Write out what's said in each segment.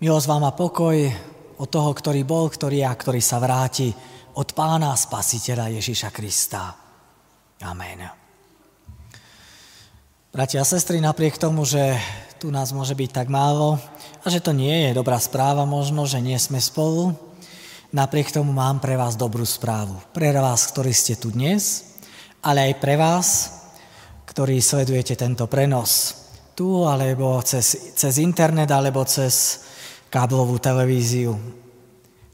Milosť vám a pokoj od toho, ktorý bol, ktorý a ktorý sa vráti, od Pána Spasiteľa Ježiša Krista. Amen. Bratia a sestry, napriek tomu, že tu nás môže byť tak málo a že to nie je dobrá správa možno, že nie sme spolu, napriek tomu mám pre vás dobrú správu. Pre vás, ktorí ste tu dnes, ale aj pre vás, ktorí sledujete tento prenos tu, alebo cez, cez internet, alebo cez káblovú televíziu.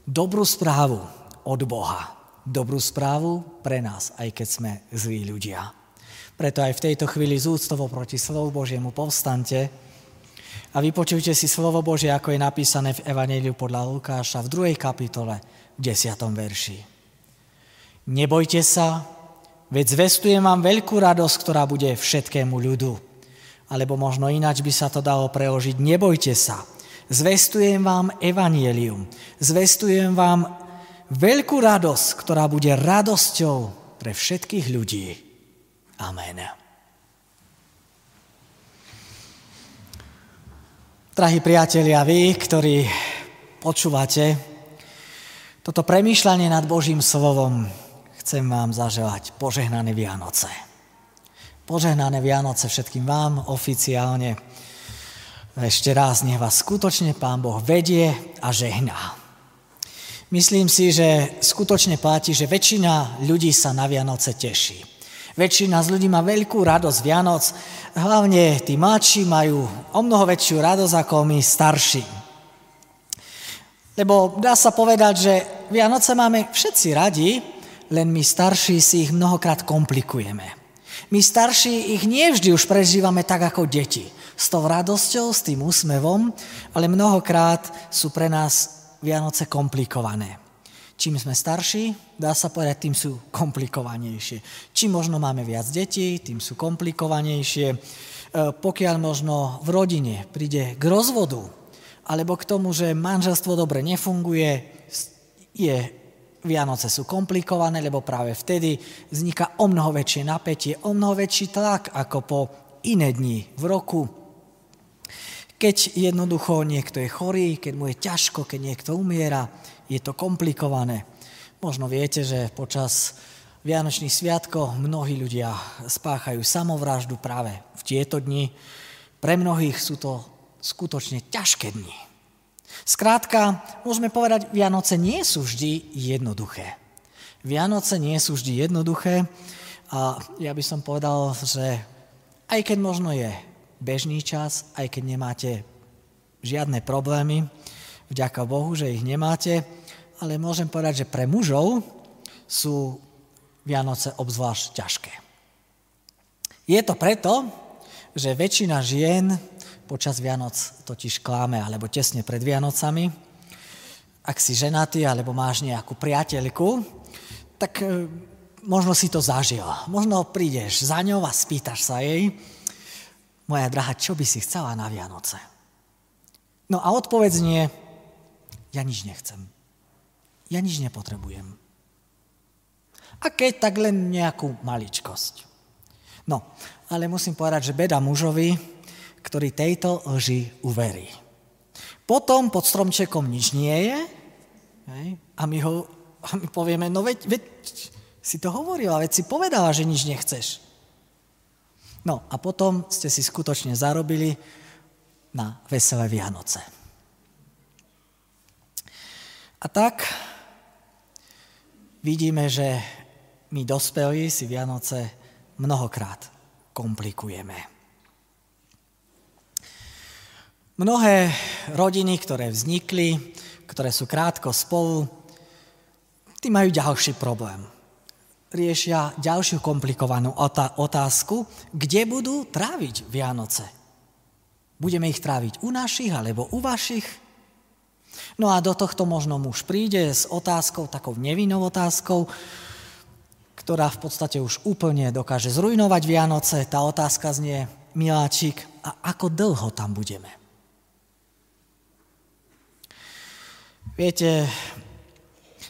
Dobrú správu od Boha. Dobrú správu pre nás, aj keď sme zlí ľudia. Preto aj v tejto chvíli zúctovo proti slovu Božiemu povstante a vypočujte si slovo Božie, ako je napísané v Evangeliu podľa Lukáša v druhej kapitole, v desiatom verši. Nebojte sa, veď zvestujem vám veľkú radosť, ktorá bude všetkému ľudu. Alebo možno ináč by sa to dalo preložiť, nebojte sa, Zvestujem vám evanielium. Zvestujem vám veľkú radosť, ktorá bude radosťou pre všetkých ľudí. Amen. Drahí priatelia, vy, ktorí počúvate toto premýšľanie nad Božím slovom, chcem vám zaželať požehnané Vianoce. Požehnané Vianoce všetkým vám oficiálne ešte raz, nech vás skutočne Pán Boh vedie a žehná. Myslím si, že skutočne platí, že väčšina ľudí sa na Vianoce teší. Väčšina z ľudí má veľkú radosť Vianoc, hlavne tí mladší majú o mnoho väčšiu radosť ako my starší. Lebo dá sa povedať, že Vianoce máme všetci radi, len my starší si ich mnohokrát komplikujeme. My starší ich nie vždy už prežívame tak ako deti s tou radosťou, s tým úsmevom, ale mnohokrát sú pre nás Vianoce komplikované. Čím sme starší, dá sa povedať, tým sú komplikovanejšie. Čím možno máme viac detí, tým sú komplikovanejšie. E, pokiaľ možno v rodine príde k rozvodu, alebo k tomu, že manželstvo dobre nefunguje, je, Vianoce sú komplikované, lebo práve vtedy vzniká o mnoho väčšie napätie, o mnoho väčší tlak ako po iné dni v roku. Keď jednoducho niekto je chorý, keď mu je ťažko, keď niekto umiera, je to komplikované. Možno viete, že počas Vianočných sviatkov mnohí ľudia spáchajú samovraždu práve v tieto dni. Pre mnohých sú to skutočne ťažké dni. Skrátka, môžeme povedať, Vianoce nie sú vždy jednoduché. Vianoce nie sú vždy jednoduché a ja by som povedal, že aj keď možno je bežný čas, aj keď nemáte žiadne problémy, vďaka Bohu, že ich nemáte, ale môžem povedať, že pre mužov sú Vianoce obzvlášť ťažké. Je to preto, že väčšina žien počas Vianoc totiž kláme, alebo tesne pred Vianocami. Ak si ženatý, alebo máš nejakú priateľku, tak e, možno si to zažil. Možno prídeš za ňou a spýtaš sa jej, moja drahá, čo by si chcela na Vianoce? No a odpovedz nie, ja nič nechcem. Ja nič nepotrebujem. A keď, tak len nejakú maličkosť. No, ale musím povedať, že beda mužovi, ktorý tejto lži uverí. Potom pod stromčekom nič nie je a my ho a my povieme, no veď, veď si to hovorila, veď si povedala, že nič nechceš. No a potom ste si skutočne zarobili na veselé Vianoce. A tak vidíme, že my dospelí si Vianoce mnohokrát komplikujeme. Mnohé rodiny, ktoré vznikli, ktoré sú krátko spolu, tí majú ďalší problém riešia ďalšiu komplikovanú otázku, kde budú tráviť Vianoce. Budeme ich tráviť u našich alebo u vašich? No a do tohto možno muž príde s otázkou, takou nevinnou otázkou, ktorá v podstate už úplne dokáže zrujnovať Vianoce. Tá otázka znie, miláčik, a ako dlho tam budeme? Viete,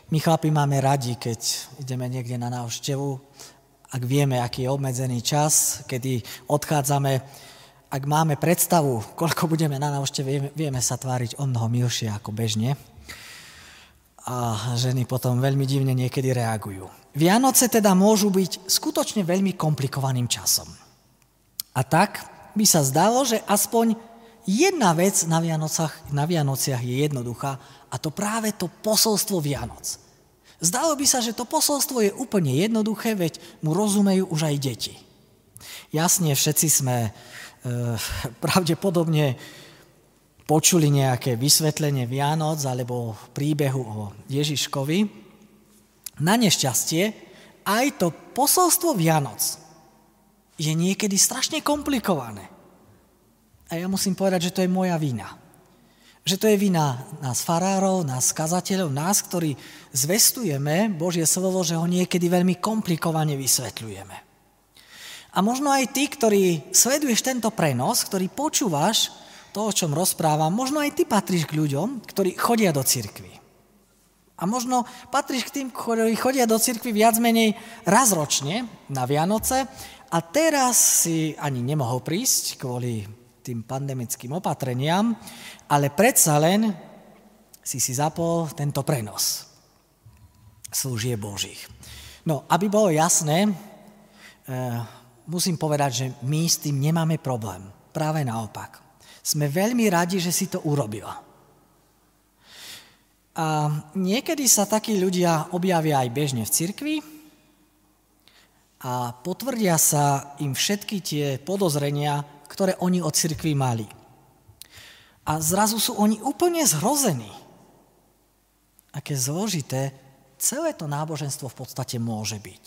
my chlapi máme radi, keď ideme niekde na návštevu, ak vieme, aký je obmedzený čas, kedy odchádzame ak máme predstavu, koľko budeme na návšteve, vieme sa tváriť o mnoho milšie ako bežne. A ženy potom veľmi divne niekedy reagujú. Vianoce teda môžu byť skutočne veľmi komplikovaným časom. A tak by sa zdalo, že aspoň jedna vec na, Vianocach, na Vianociach je jednoduchá a to práve to posolstvo Vianoc. Zdalo by sa, že to posolstvo je úplne jednoduché, veď mu rozumejú už aj deti. Jasne, všetci sme Eh, pravdepodobne počuli nejaké vysvetlenie Vianoc alebo príbehu o Ježiškovi. Na nešťastie aj to posolstvo Vianoc je niekedy strašne komplikované. A ja musím povedať, že to je moja vina. Že to je vina nás farárov, nás kazateľov, nás, ktorí zvestujeme Božie slovo, že ho niekedy veľmi komplikovane vysvetľujeme. A možno aj ty, ktorý sleduješ tento prenos, ktorý počúvaš to, o čom rozprávam, možno aj ty patríš k ľuďom, ktorí chodia do cirkvi. A možno patríš k tým, ktorí chodia do cirkvi viac menej raz ročne na Vianoce a teraz si ani nemohol prísť kvôli tým pandemickým opatreniam, ale predsa len si si zapol tento prenos služie Božích. No, aby bolo jasné, eh, musím povedať, že my s tým nemáme problém. Práve naopak. Sme veľmi radi, že si to urobila. A niekedy sa takí ľudia objavia aj bežne v cirkvi a potvrdia sa im všetky tie podozrenia, ktoré oni od cirkvi mali. A zrazu sú oni úplne zhrození. Aké zložité celé to náboženstvo v podstate môže byť.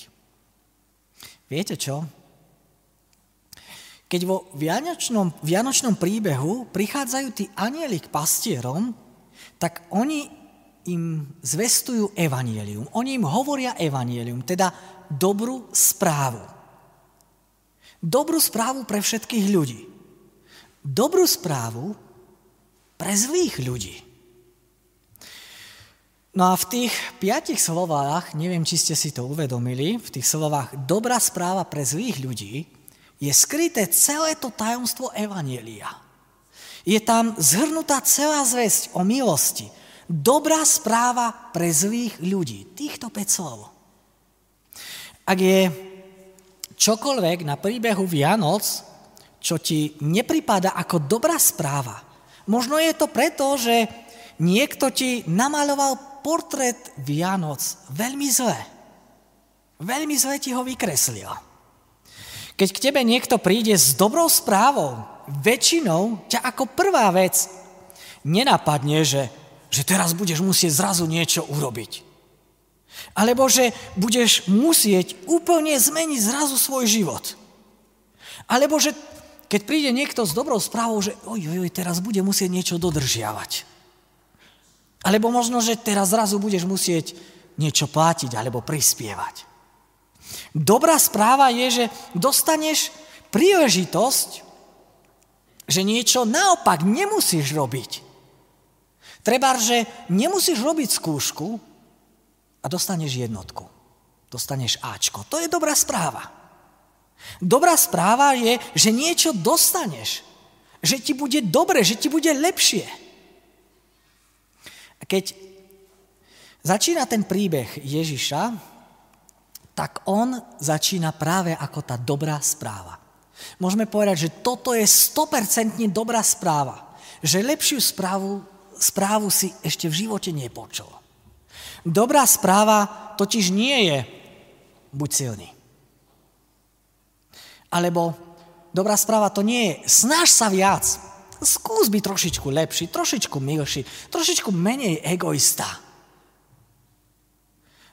Viete čo? Keď vo vianočnom, vianočnom príbehu prichádzajú tí anieli k pastierom, tak oni im zvestujú evanielium. Oni im hovoria evanielium, teda dobrú správu. Dobrú správu pre všetkých ľudí. Dobrú správu pre zlých ľudí. No a v tých piatich slovách, neviem, či ste si to uvedomili, v tých slovách dobrá správa pre zlých ľudí, je skryté celé to tajomstvo Evanielia. Je tam zhrnutá celá zväzť o milosti. Dobrá správa pre zlých ľudí. Týchto 5 slov. Ak je čokoľvek na príbehu Vianoc, čo ti nepripada ako dobrá správa, možno je to preto, že niekto ti namaloval portrét Vianoc veľmi zle. Veľmi zle ti ho vykreslil. Keď k tebe niekto príde s dobrou správou, väčšinou ťa ako prvá vec nenapadne, že, že teraz budeš musieť zrazu niečo urobiť. Alebo že budeš musieť úplne zmeniť zrazu svoj život. Alebo že keď príde niekto s dobrou správou, že oj, oj, teraz bude musieť niečo dodržiavať. Alebo možno, že teraz zrazu budeš musieť niečo platiť alebo prispievať. Dobrá správa je, že dostaneš príležitosť, že niečo naopak nemusíš robiť. Treba, že nemusíš robiť skúšku a dostaneš jednotku. Dostaneš Ačko. To je dobrá správa. Dobrá správa je, že niečo dostaneš. Že ti bude dobre, že ti bude lepšie. A keď začína ten príbeh Ježiša, tak on začína práve ako tá dobrá správa. Môžeme povedať, že toto je 100% dobrá správa. Že lepšiu správu, správu si ešte v živote nepočul. Dobrá správa totiž nie je buď silný. Alebo dobrá správa to nie je snaž sa viac. Skús byť trošičku lepší, trošičku milší, trošičku menej egoista.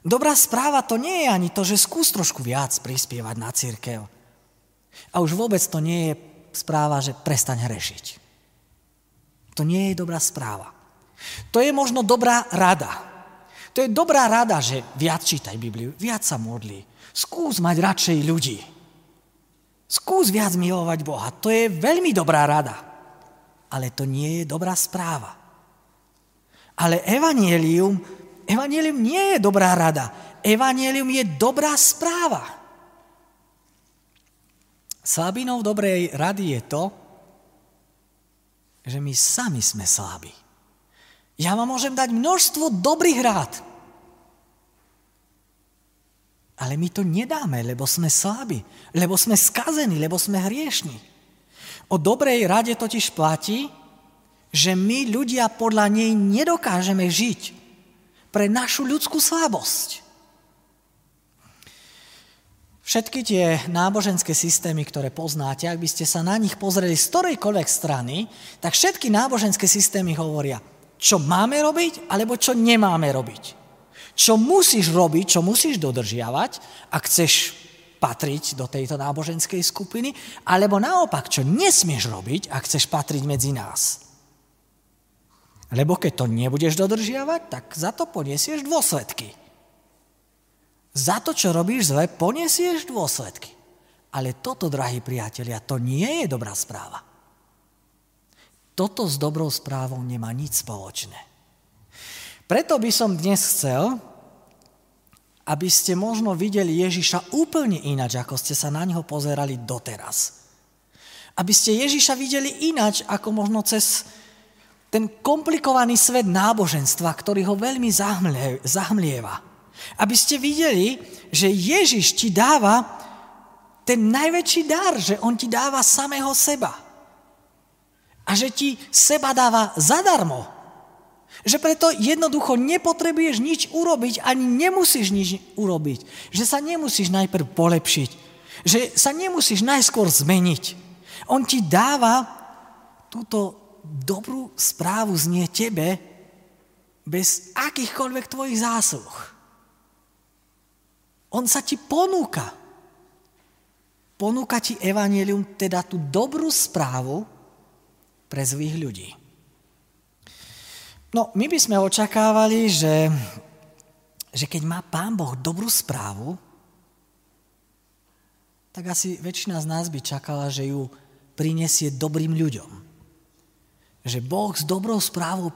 Dobrá správa to nie je ani to, že skús trošku viac prispievať na církev. A už vôbec to nie je správa, že prestaň hrešiť. To nie je dobrá správa. To je možno dobrá rada. To je dobrá rada, že viac čítaj Bibliu, viac sa modli. Skús mať radšej ľudí. Skús viac milovať Boha. To je veľmi dobrá rada. Ale to nie je dobrá správa. Ale evanielium Evangelium nie je dobrá rada. Evangelium je dobrá správa. Slabinou dobrej rady je to, že my sami sme slabí. Ja vám môžem dať množstvo dobrých rád. Ale my to nedáme, lebo sme slabí, lebo sme skazení, lebo sme hriešni. O dobrej rade totiž platí, že my ľudia podľa nej nedokážeme žiť pre našu ľudskú slabosť. Všetky tie náboženské systémy, ktoré poznáte, ak by ste sa na nich pozreli z ktorejkoľvek strany, tak všetky náboženské systémy hovoria, čo máme robiť, alebo čo nemáme robiť. Čo musíš robiť, čo musíš dodržiavať, ak chceš patriť do tejto náboženskej skupiny, alebo naopak, čo nesmieš robiť, ak chceš patriť medzi nás. Lebo keď to nebudeš dodržiavať, tak za to poniesieš dôsledky. Za to, čo robíš zle, poniesieš dôsledky. Ale toto, drahí priatelia, to nie je dobrá správa. Toto s dobrou správou nemá nič spoločné. Preto by som dnes chcel, aby ste možno videli Ježiša úplne ináč, ako ste sa na neho pozerali doteraz. Aby ste Ježiša videli ináč, ako možno cez ten komplikovaný svet náboženstva, ktorý ho veľmi zahmlieva. Aby ste videli, že Ježiš ti dáva ten najväčší dar, že on ti dáva samého seba. A že ti seba dáva zadarmo. Že preto jednoducho nepotrebuješ nič urobiť, ani nemusíš nič urobiť. Že sa nemusíš najprv polepšiť. Že sa nemusíš najskôr zmeniť. On ti dáva túto dobrú správu znie tebe bez akýchkoľvek tvojich zásluh. On sa ti ponúka. Ponúka ti evanelium, teda tú dobrú správu pre zlých ľudí. No, my by sme očakávali, že, že keď má Pán Boh dobrú správu, tak asi väčšina z nás by čakala, že ju prinesie dobrým ľuďom. Že Boh s dobrou správou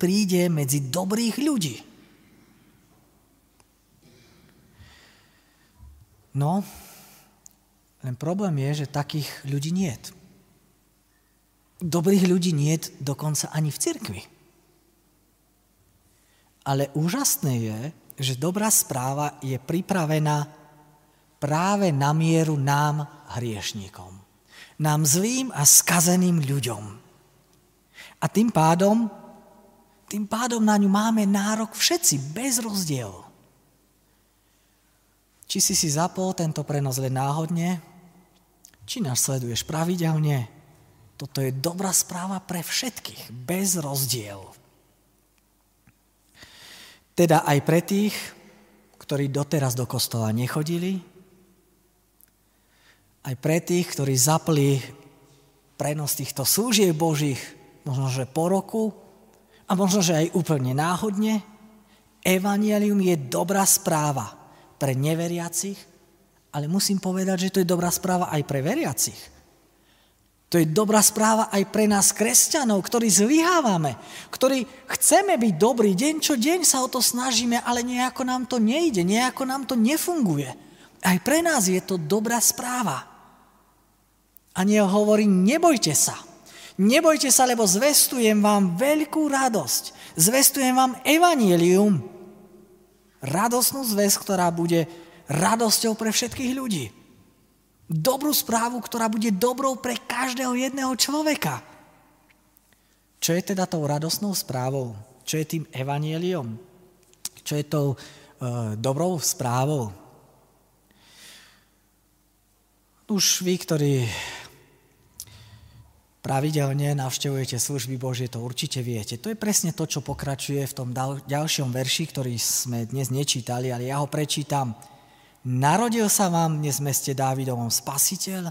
príde medzi dobrých ľudí. No, len problém je, že takých ľudí nie je. Dobrých ľudí nie je dokonca ani v cirkvi. Ale úžasné je, že dobrá správa je pripravená práve na mieru nám, hriešníkom. Nám zlým a skazeným ľuďom. A tým pádom, tým pádom na ňu máme nárok všetci, bez rozdielu. Či si si zapol tento prenos len náhodne, či nás sleduješ pravidelne. Toto je dobrá správa pre všetkých, bez rozdiel. Teda aj pre tých, ktorí doteraz do kostola nechodili, aj pre tých, ktorí zapli prenos týchto služieb Božích, možno, že po roku, a možno, že aj úplne náhodne, Evangelium je dobrá správa pre neveriacich, ale musím povedať, že to je dobrá správa aj pre veriacich. To je dobrá správa aj pre nás, kresťanov, ktorí zlyhávame, ktorí chceme byť dobrý, deň čo deň sa o to snažíme, ale nejako nám to nejde, nejako nám to nefunguje. Aj pre nás je to dobrá správa. Aniel hovorí, nebojte sa. Nebojte sa, lebo zvestujem vám veľkú radosť. Zvestujem vám evanílium, radosnú zväz, ktorá bude radosťou pre všetkých ľudí. Dobrú správu, ktorá bude dobrou pre každého jedného človeka. Čo je teda tou radosnou správou? Čo je tým evanieliom? Čo je tou e, dobrou správou? Už vy, ktorí pravidelne navštevujete služby Božie, to určite viete. To je presne to, čo pokračuje v tom ďalšom verši, ktorý sme dnes nečítali, ale ja ho prečítam. Narodil sa vám dnes v meste Dávidovom spasiteľ,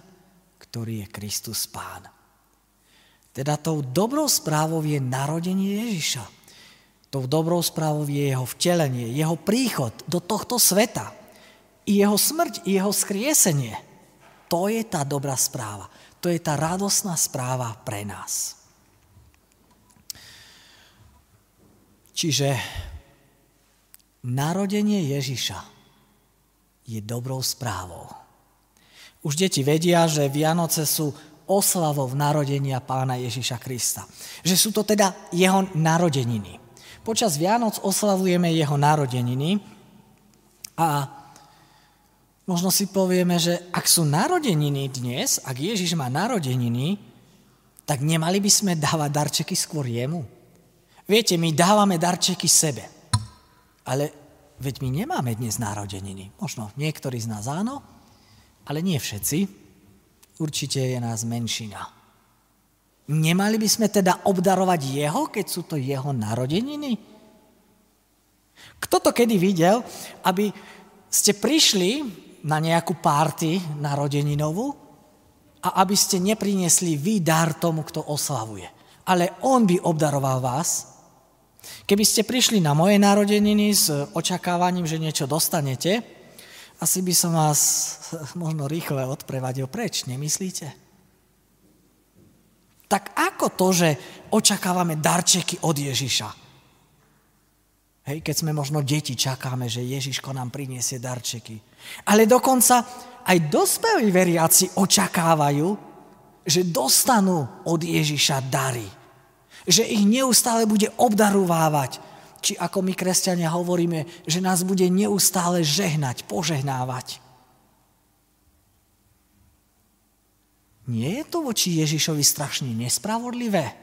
ktorý je Kristus Pán. Teda tou dobrou správou je narodenie Ježiša. Tou dobrou správou je jeho vtelenie, jeho príchod do tohto sveta. I jeho smrť, i jeho skriesenie. To je tá dobrá správa. To je tá radosná správa pre nás. Čiže narodenie Ježiša je dobrou správou. Už deti vedia, že Vianoce sú oslavou narodenia pána Ježiša Krista. Že sú to teda jeho narodeniny. Počas Vianoc oslavujeme jeho narodeniny a možno si povieme, že ak sú narodeniny dnes, ak Ježiš má narodeniny, tak nemali by sme dávať darčeky skôr jemu. Viete, my dávame darčeky sebe. Ale veď my nemáme dnes narodeniny. Možno niektorí z nás áno, ale nie všetci. Určite je nás menšina. Nemali by sme teda obdarovať jeho, keď sú to jeho narodeniny? Kto to kedy videl, aby ste prišli na nejakú párty narodeninovú a aby ste nepriniesli vy dar tomu, kto oslavuje. Ale on by obdaroval vás. Keby ste prišli na moje narodeniny s očakávaním, že niečo dostanete, asi by som vás možno rýchle odprevadil preč, nemyslíte? Tak ako to, že očakávame darčeky od Ježiša? Hej, keď sme možno deti, čakáme, že Ježiško nám priniesie darčeky. Ale dokonca aj dospelí veriaci očakávajú, že dostanú od Ježiša dary. Že ich neustále bude obdarovávať. Či ako my kresťania hovoríme, že nás bude neustále žehnať, požehnávať. Nie je to voči Ježišovi strašne nespravodlivé?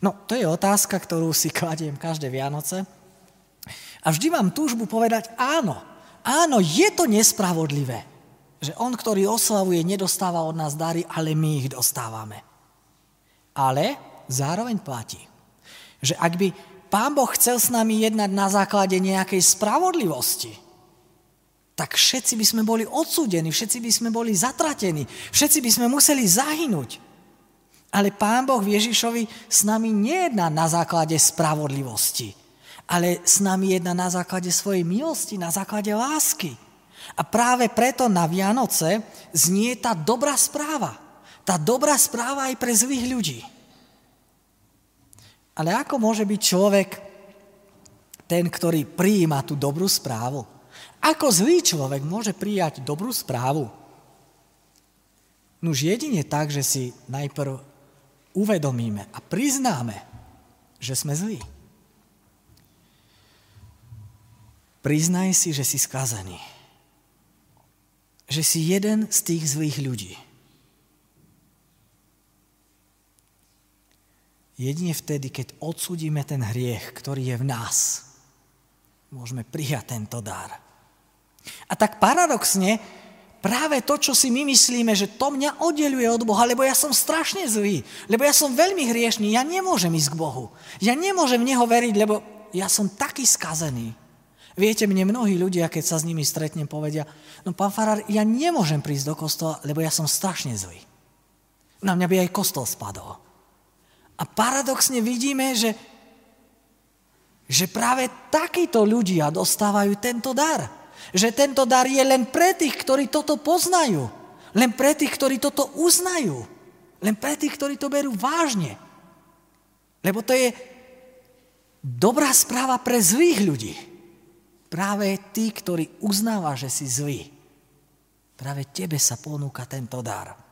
No, to je otázka, ktorú si kladiem každé Vianoce. A vždy mám túžbu povedať áno. Áno, je to nespravodlivé, že on, ktorý oslavuje, nedostáva od nás dary, ale my ich dostávame. Ale zároveň platí, že ak by Pán Boh chcel s nami jednať na základe nejakej spravodlivosti, tak všetci by sme boli odsúdení, všetci by sme boli zatratení, všetci by sme museli zahynúť. Ale Pán Boh Ježišovi s nami nejedná na základe spravodlivosti, ale s nami jedna na základe svojej milosti, na základe lásky. A práve preto na Vianoce znie tá dobrá správa. Tá dobrá správa aj pre zlých ľudí. Ale ako môže byť človek ten, ktorý prijíma tú dobrú správu? Ako zlý človek môže prijať dobrú správu? Nuž jedine tak, že si najprv uvedomíme a priznáme, že sme zlí. Priznaj si, že si skazený. Že si jeden z tých zlých ľudí. Jedine vtedy, keď odsudíme ten hriech, ktorý je v nás, môžeme prijať tento dar. A tak paradoxne, práve to, čo si my myslíme, že to mňa oddeluje od Boha, lebo ja som strašne zlý, lebo ja som veľmi hriešný, ja nemôžem ísť k Bohu. Ja nemôžem v Neho veriť, lebo ja som taký skazený. Viete, mne mnohí ľudia, keď sa s nimi stretnem, povedia, no pán Farár, ja nemôžem prísť do kostola, lebo ja som strašne zlý. Na mňa by aj kostol spadol. A paradoxne vidíme, že, že práve takíto ľudia dostávajú tento dar. Že tento dar je len pre tých, ktorí toto poznajú. Len pre tých, ktorí toto uznajú. Len pre tých, ktorí to berú vážne. Lebo to je dobrá správa pre zlých ľudí. Práve ty, ktorý uznáva, že si zlý, práve tebe sa ponúka tento dar.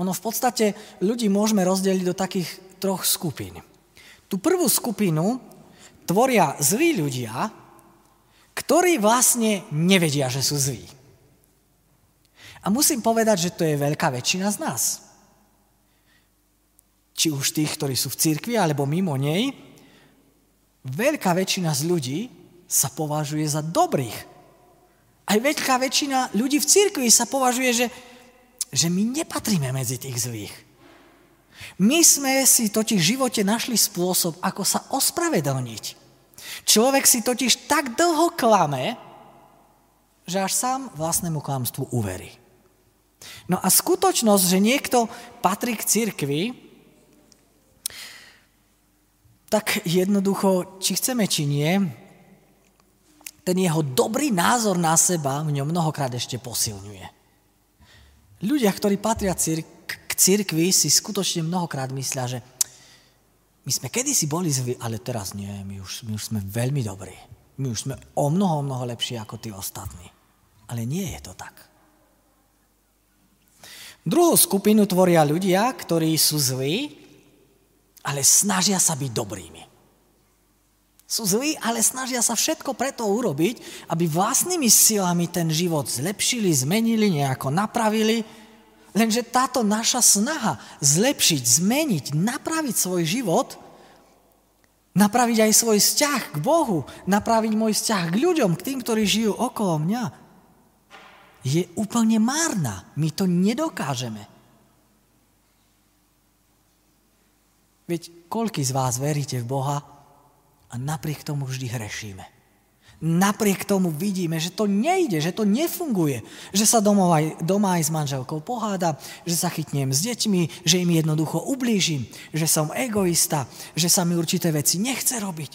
Ono v podstate ľudí môžeme rozdeliť do takých troch skupín. Tú prvú skupinu tvoria zlí ľudia, ktorí vlastne nevedia, že sú zlí. A musím povedať, že to je veľká väčšina z nás. Či už tých, ktorí sú v cirkvi, alebo mimo nej, veľká väčšina z ľudí sa považuje za dobrých. Aj veľká väčšina ľudí v cirkvi sa považuje, že, že my nepatríme medzi tých zlých. My sme si totiž v živote našli spôsob, ako sa ospravedlniť. Človek si totiž tak dlho klame, že až sám vlastnému klamstvu uverí. No a skutočnosť, že niekto patrí k cirkvi, tak jednoducho, či chceme, či nie, ten jeho dobrý názor na seba v ňom mnohokrát ešte posilňuje. Ľudia, ktorí patria k cirkvi, si skutočne mnohokrát myslia, že my sme kedysi boli zvi, ale teraz nie, my už, my už sme veľmi dobrí. My už sme o mnoho, mnoho lepšie ako tí ostatní. Ale nie je to tak. Druhú skupinu tvoria ľudia, ktorí sú zlí, ale snažia sa byť dobrými. Sú zlí, ale snažia sa všetko preto urobiť, aby vlastnými silami ten život zlepšili, zmenili, nejako napravili. Lenže táto naša snaha zlepšiť, zmeniť, napraviť svoj život, napraviť aj svoj vzťah k Bohu, napraviť môj vzťah k ľuďom, k tým, ktorí žijú okolo mňa, je úplne márna. My to nedokážeme. Veď koľký z vás veríte v Boha a napriek tomu vždy hrešíme. Napriek tomu vidíme, že to nejde, že to nefunguje, že sa doma aj, doma aj s manželkou poháda, že sa chytnem s deťmi, že im jednoducho ublížim, že som egoista, že sa mi určité veci nechce robiť.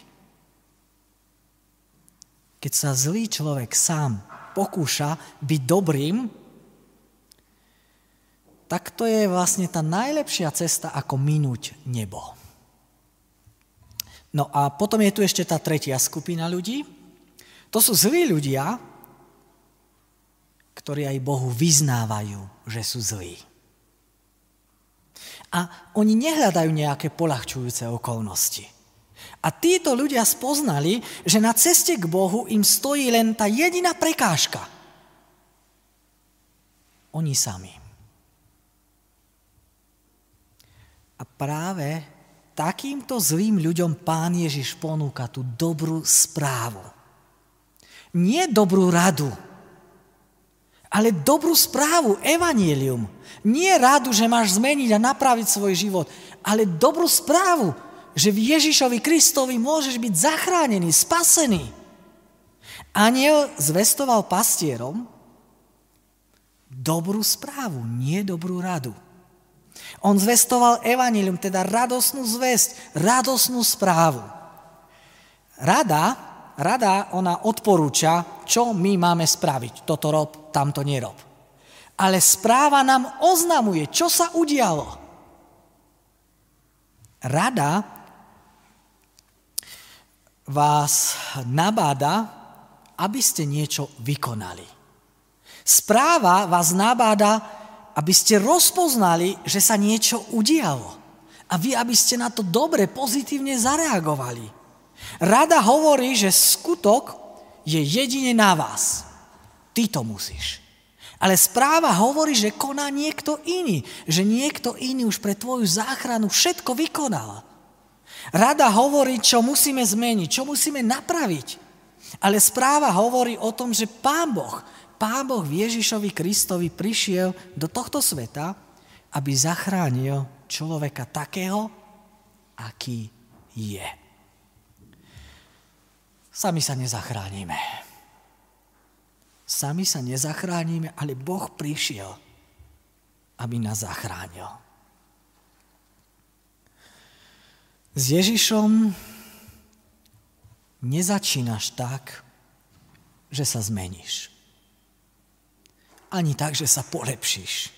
Keď sa zlý človek sám pokúša byť dobrým, tak to je vlastne tá najlepšia cesta, ako minúť nebo. No a potom je tu ešte tá tretia skupina ľudí. To sú zlí ľudia, ktorí aj Bohu vyznávajú, že sú zlí. A oni nehľadajú nejaké polahčujúce okolnosti. A títo ľudia spoznali, že na ceste k Bohu im stojí len tá jediná prekážka. Oni sami. A práve takýmto zlým ľuďom pán Ježiš ponúka tú dobrú správu. Nie dobrú radu, ale dobrú správu, evanílium. Nie radu, že máš zmeniť a napraviť svoj život, ale dobrú správu, že v Ježišovi Kristovi môžeš byť zachránený, spasený. Aniel zvestoval pastierom dobrú správu, nie dobrú radu. On zvestoval evanilium, teda radosnú zväzť, radosnú správu. Rada, rada ona odporúča, čo my máme spraviť. Toto rob, tamto nerob. Ale správa nám oznamuje, čo sa udialo. Rada vás nabáda, aby ste niečo vykonali. Správa vás nabáda, aby ste rozpoznali, že sa niečo udialo. A vy, aby ste na to dobre, pozitívne zareagovali. Rada hovorí, že skutok je jedine na vás. Ty to musíš. Ale správa hovorí, že koná niekto iný. Že niekto iný už pre tvoju záchranu všetko vykonal. Rada hovorí, čo musíme zmeniť, čo musíme napraviť. Ale správa hovorí o tom, že Pán Boh Pán Boh Ježišovi Kristovi prišiel do tohto sveta, aby zachránil človeka takého, aký je. Sami sa nezachránime. Sami sa nezachránime, ale Boh prišiel, aby nás zachránil. S Ježišom nezačínaš tak, že sa zmeníš ani tak, že sa polepšíš.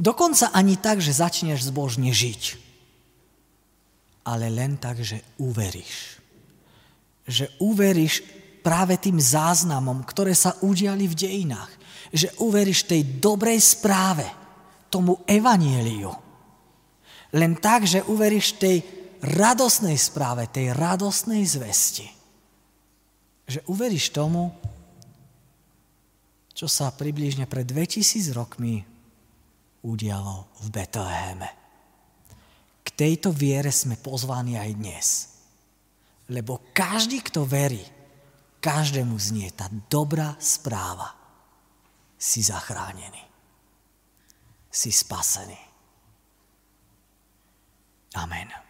Dokonca ani tak, že začneš zbožne žiť. Ale len tak, že uveríš. Že uveríš práve tým záznamom, ktoré sa udiali v dejinách. Že uveríš tej dobrej správe, tomu evanieliu. Len tak, že uveríš tej radosnej správe, tej radosnej zvesti. Že uveríš tomu, čo sa približne pred 2000 rokmi udialo v Betleheme. K tejto viere sme pozvaní aj dnes. Lebo každý, kto verí, každému znie tá dobrá správa. Si zachránený. Si spasený. Amen.